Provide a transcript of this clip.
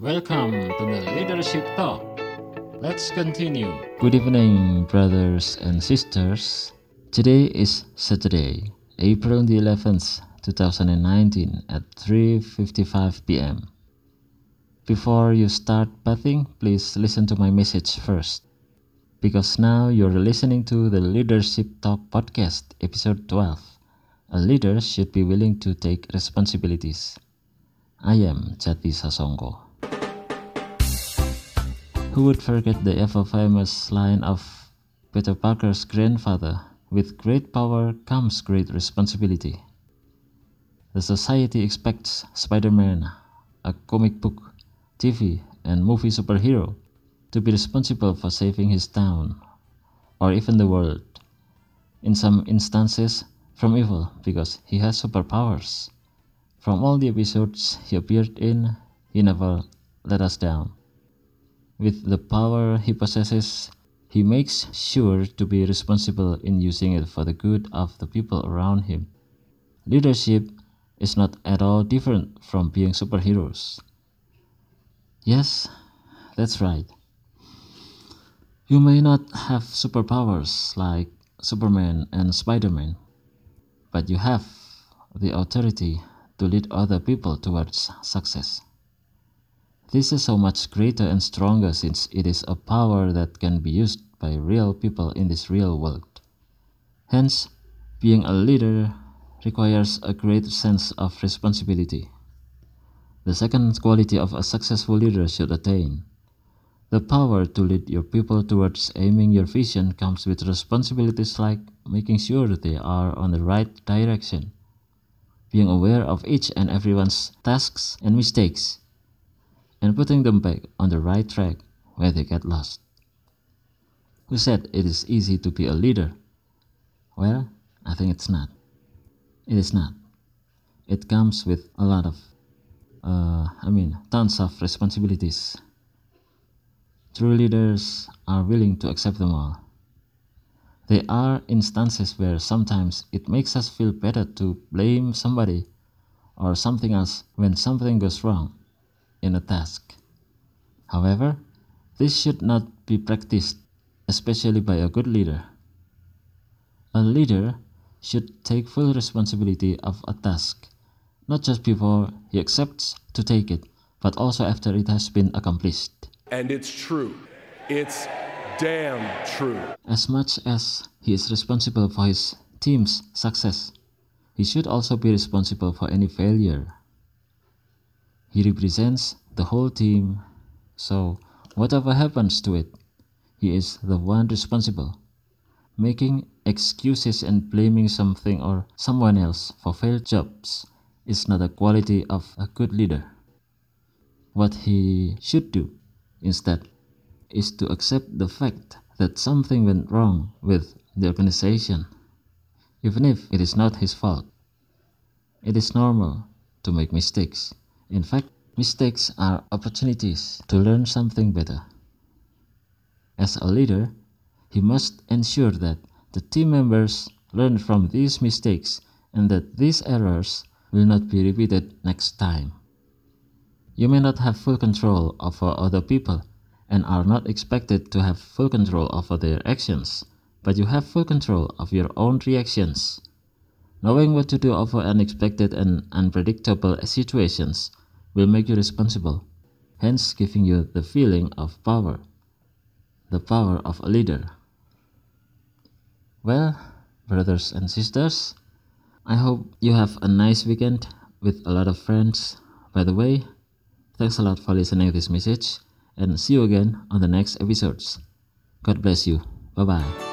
Welcome to the Leadership Talk. Let's continue. Good evening, brothers and sisters. Today is Saturday, April the 11th, 2019 at 3:55 p.m. Before you start bathing, please listen to my message first. Because now you're listening to the Leadership Talk podcast, episode 12. A leader should be willing to take responsibilities. I am Jati Sasongko. Who would forget the ever famous line of Peter Parker's grandfather with great power comes great responsibility? The society expects Spider Man, a comic book, TV, and movie superhero, to be responsible for saving his town, or even the world. In some instances, from evil because he has superpowers. From all the episodes he appeared in, he never let us down. With the power he possesses, he makes sure to be responsible in using it for the good of the people around him. Leadership is not at all different from being superheroes. Yes, that's right. You may not have superpowers like Superman and Spider Man, but you have the authority to lead other people towards success. This is so much greater and stronger since it is a power that can be used by real people in this real world. Hence, being a leader requires a great sense of responsibility. The second quality of a successful leader should attain. The power to lead your people towards aiming your vision comes with responsibilities like making sure they are on the right direction being aware of each and everyone's tasks and mistakes, and putting them back on the right track where they get lost. Who said it is easy to be a leader? Well, I think it's not. It is not. It comes with a lot of, uh, I mean, tons of responsibilities. True leaders are willing to accept them all. There are instances where sometimes it makes us feel better to blame somebody or something else when something goes wrong in a task. However, this should not be practiced, especially by a good leader. A leader should take full responsibility of a task, not just before he accepts to take it, but also after it has been accomplished. And it's true. It's damn true. As much as he is responsible for his team's success, he should also be responsible for any failure. He represents the whole team, so whatever happens to it, he is the one responsible. Making excuses and blaming something or someone else for failed jobs is not a quality of a good leader. What he should do instead is to accept the fact that something went wrong with the organization, even if it is not his fault. It is normal to make mistakes. In fact, mistakes are opportunities to learn something better. As a leader, he must ensure that the team members learn from these mistakes and that these errors will not be repeated next time. You may not have full control over other people, and are not expected to have full control over their actions, but you have full control of your own reactions. Knowing what to do over unexpected and unpredictable situations will make you responsible, hence giving you the feeling of power, the power of a leader. Well, brothers and sisters, I hope you have a nice weekend with a lot of friends. By the way, thanks a lot for listening to this message and see you again on the next episodes. God bless you. Bye bye.